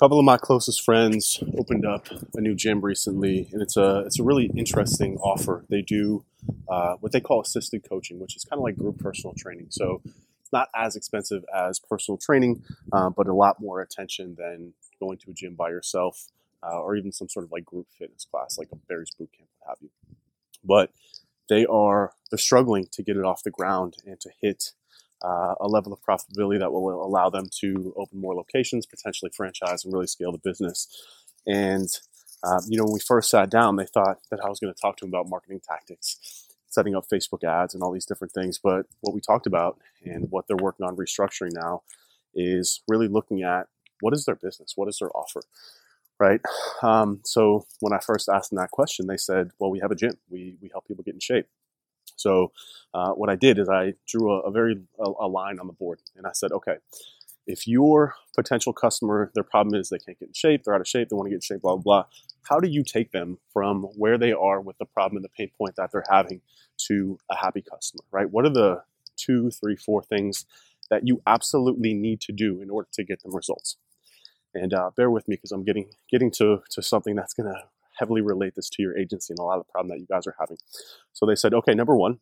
couple of my closest friends opened up a new gym recently, and it's a it's a really interesting offer. They do uh, what they call assisted coaching, which is kind of like group personal training. So it's not as expensive as personal training, uh, but a lot more attention than going to a gym by yourself, uh, or even some sort of like group fitness class, like a Barry's boot camp, what have you. But they are they're struggling to get it off the ground and to hit uh, a level of profitability that will allow them to open more locations, potentially franchise, and really scale the business. And um, you know, when we first sat down, they thought that I was going to talk to them about marketing tactics, setting up Facebook ads, and all these different things. But what we talked about and what they're working on restructuring now is really looking at what is their business, what is their offer, right? Um, so when I first asked them that question, they said, "Well, we have a gym. We we help people get in shape." So uh, what I did is I drew a, a very a, a, line on the board, and I said, okay, if your potential customer, their problem is they can't get in shape, they're out of shape, they want to get in shape, blah blah blah. How do you take them from where they are with the problem and the pain point that they're having to a happy customer, right? What are the two, three, four things that you absolutely need to do in order to get them results? And uh, bear with me because I'm getting getting to to something that's going to heavily relate this to your agency and a lot of the problem that you guys are having. So they said, okay, number one,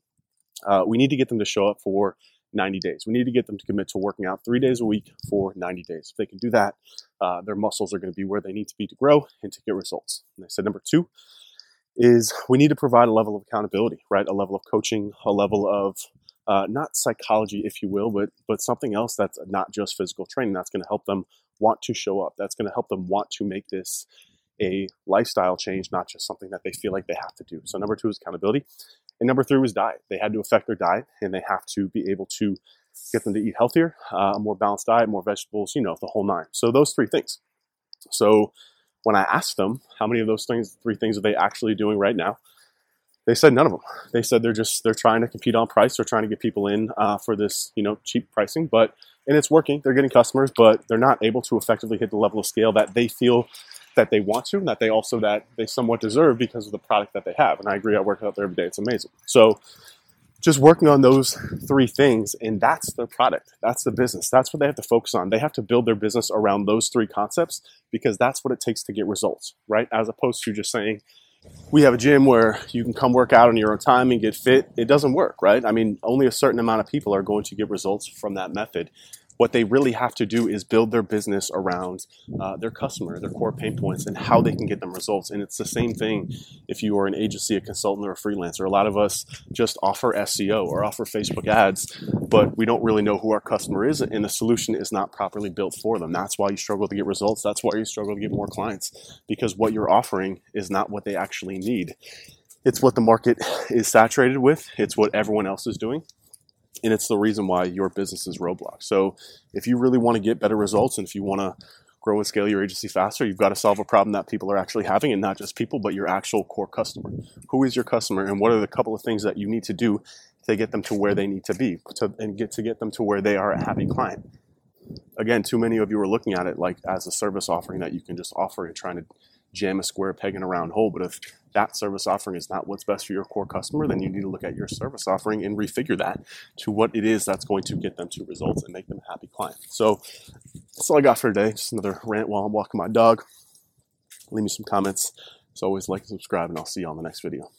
uh, we need to get them to show up for 90 days. We need to get them to commit to working out three days a week for 90 days. If they can do that, uh, their muscles are going to be where they need to be to grow and to get results. And they said, number two is we need to provide a level of accountability, right? A level of coaching, a level of uh, not psychology, if you will, but but something else that's not just physical training. That's going to help them want to show up. That's going to help them want to make this a lifestyle change, not just something that they feel like they have to do. So number two is accountability. And number three was diet. They had to affect their diet and they have to be able to get them to eat healthier, uh, a more balanced diet, more vegetables, you know, the whole nine. So those three things. So when I asked them how many of those things, three things are they actually doing right now, they said none of them. They said they're just they're trying to compete on price. They're trying to get people in uh, for this you know cheap pricing, but and it's working. They're getting customers, but they're not able to effectively hit the level of scale that they feel that they want to and that they also that they somewhat deserve because of the product that they have. And I agree, I work out there every day. It's amazing. So just working on those three things and that's their product. That's the business. That's what they have to focus on. They have to build their business around those three concepts because that's what it takes to get results right? As opposed to just saying we have a gym where you can come work out on your own time and get fit. It doesn't work right? I mean only a certain amount of people are going to get results from that method what they really have to do is build their business around uh, their customer, their core pain points, and how they can get them results. And it's the same thing if you are an agency, a consultant, or a freelancer. A lot of us just offer SEO or offer Facebook ads, but we don't really know who our customer is, and the solution is not properly built for them. That's why you struggle to get results. That's why you struggle to get more clients because what you're offering is not what they actually need. It's what the market is saturated with. It's what everyone else is doing and it's the reason why your business is roadblock. So if you really want to get better results and if you want to grow and scale your agency faster, you've got to solve a problem that people are actually having and not just people, but your actual core customer. Who is your customer and what are the couple of things that you need to do to get them to where they need to be to, and get to get them to where they are a happy client? Again, too many of you are looking at it like as a service offering that you can just offer and trying to jam a square peg in a round hole. But if that service offering is not what's best for your core customer, then you need to look at your service offering and refigure that to what it is that's going to get them to results and make them a happy client. So that's all I got for today. Just another rant while I'm walking my dog. Leave me some comments. As always, like and subscribe, and I'll see you on the next video.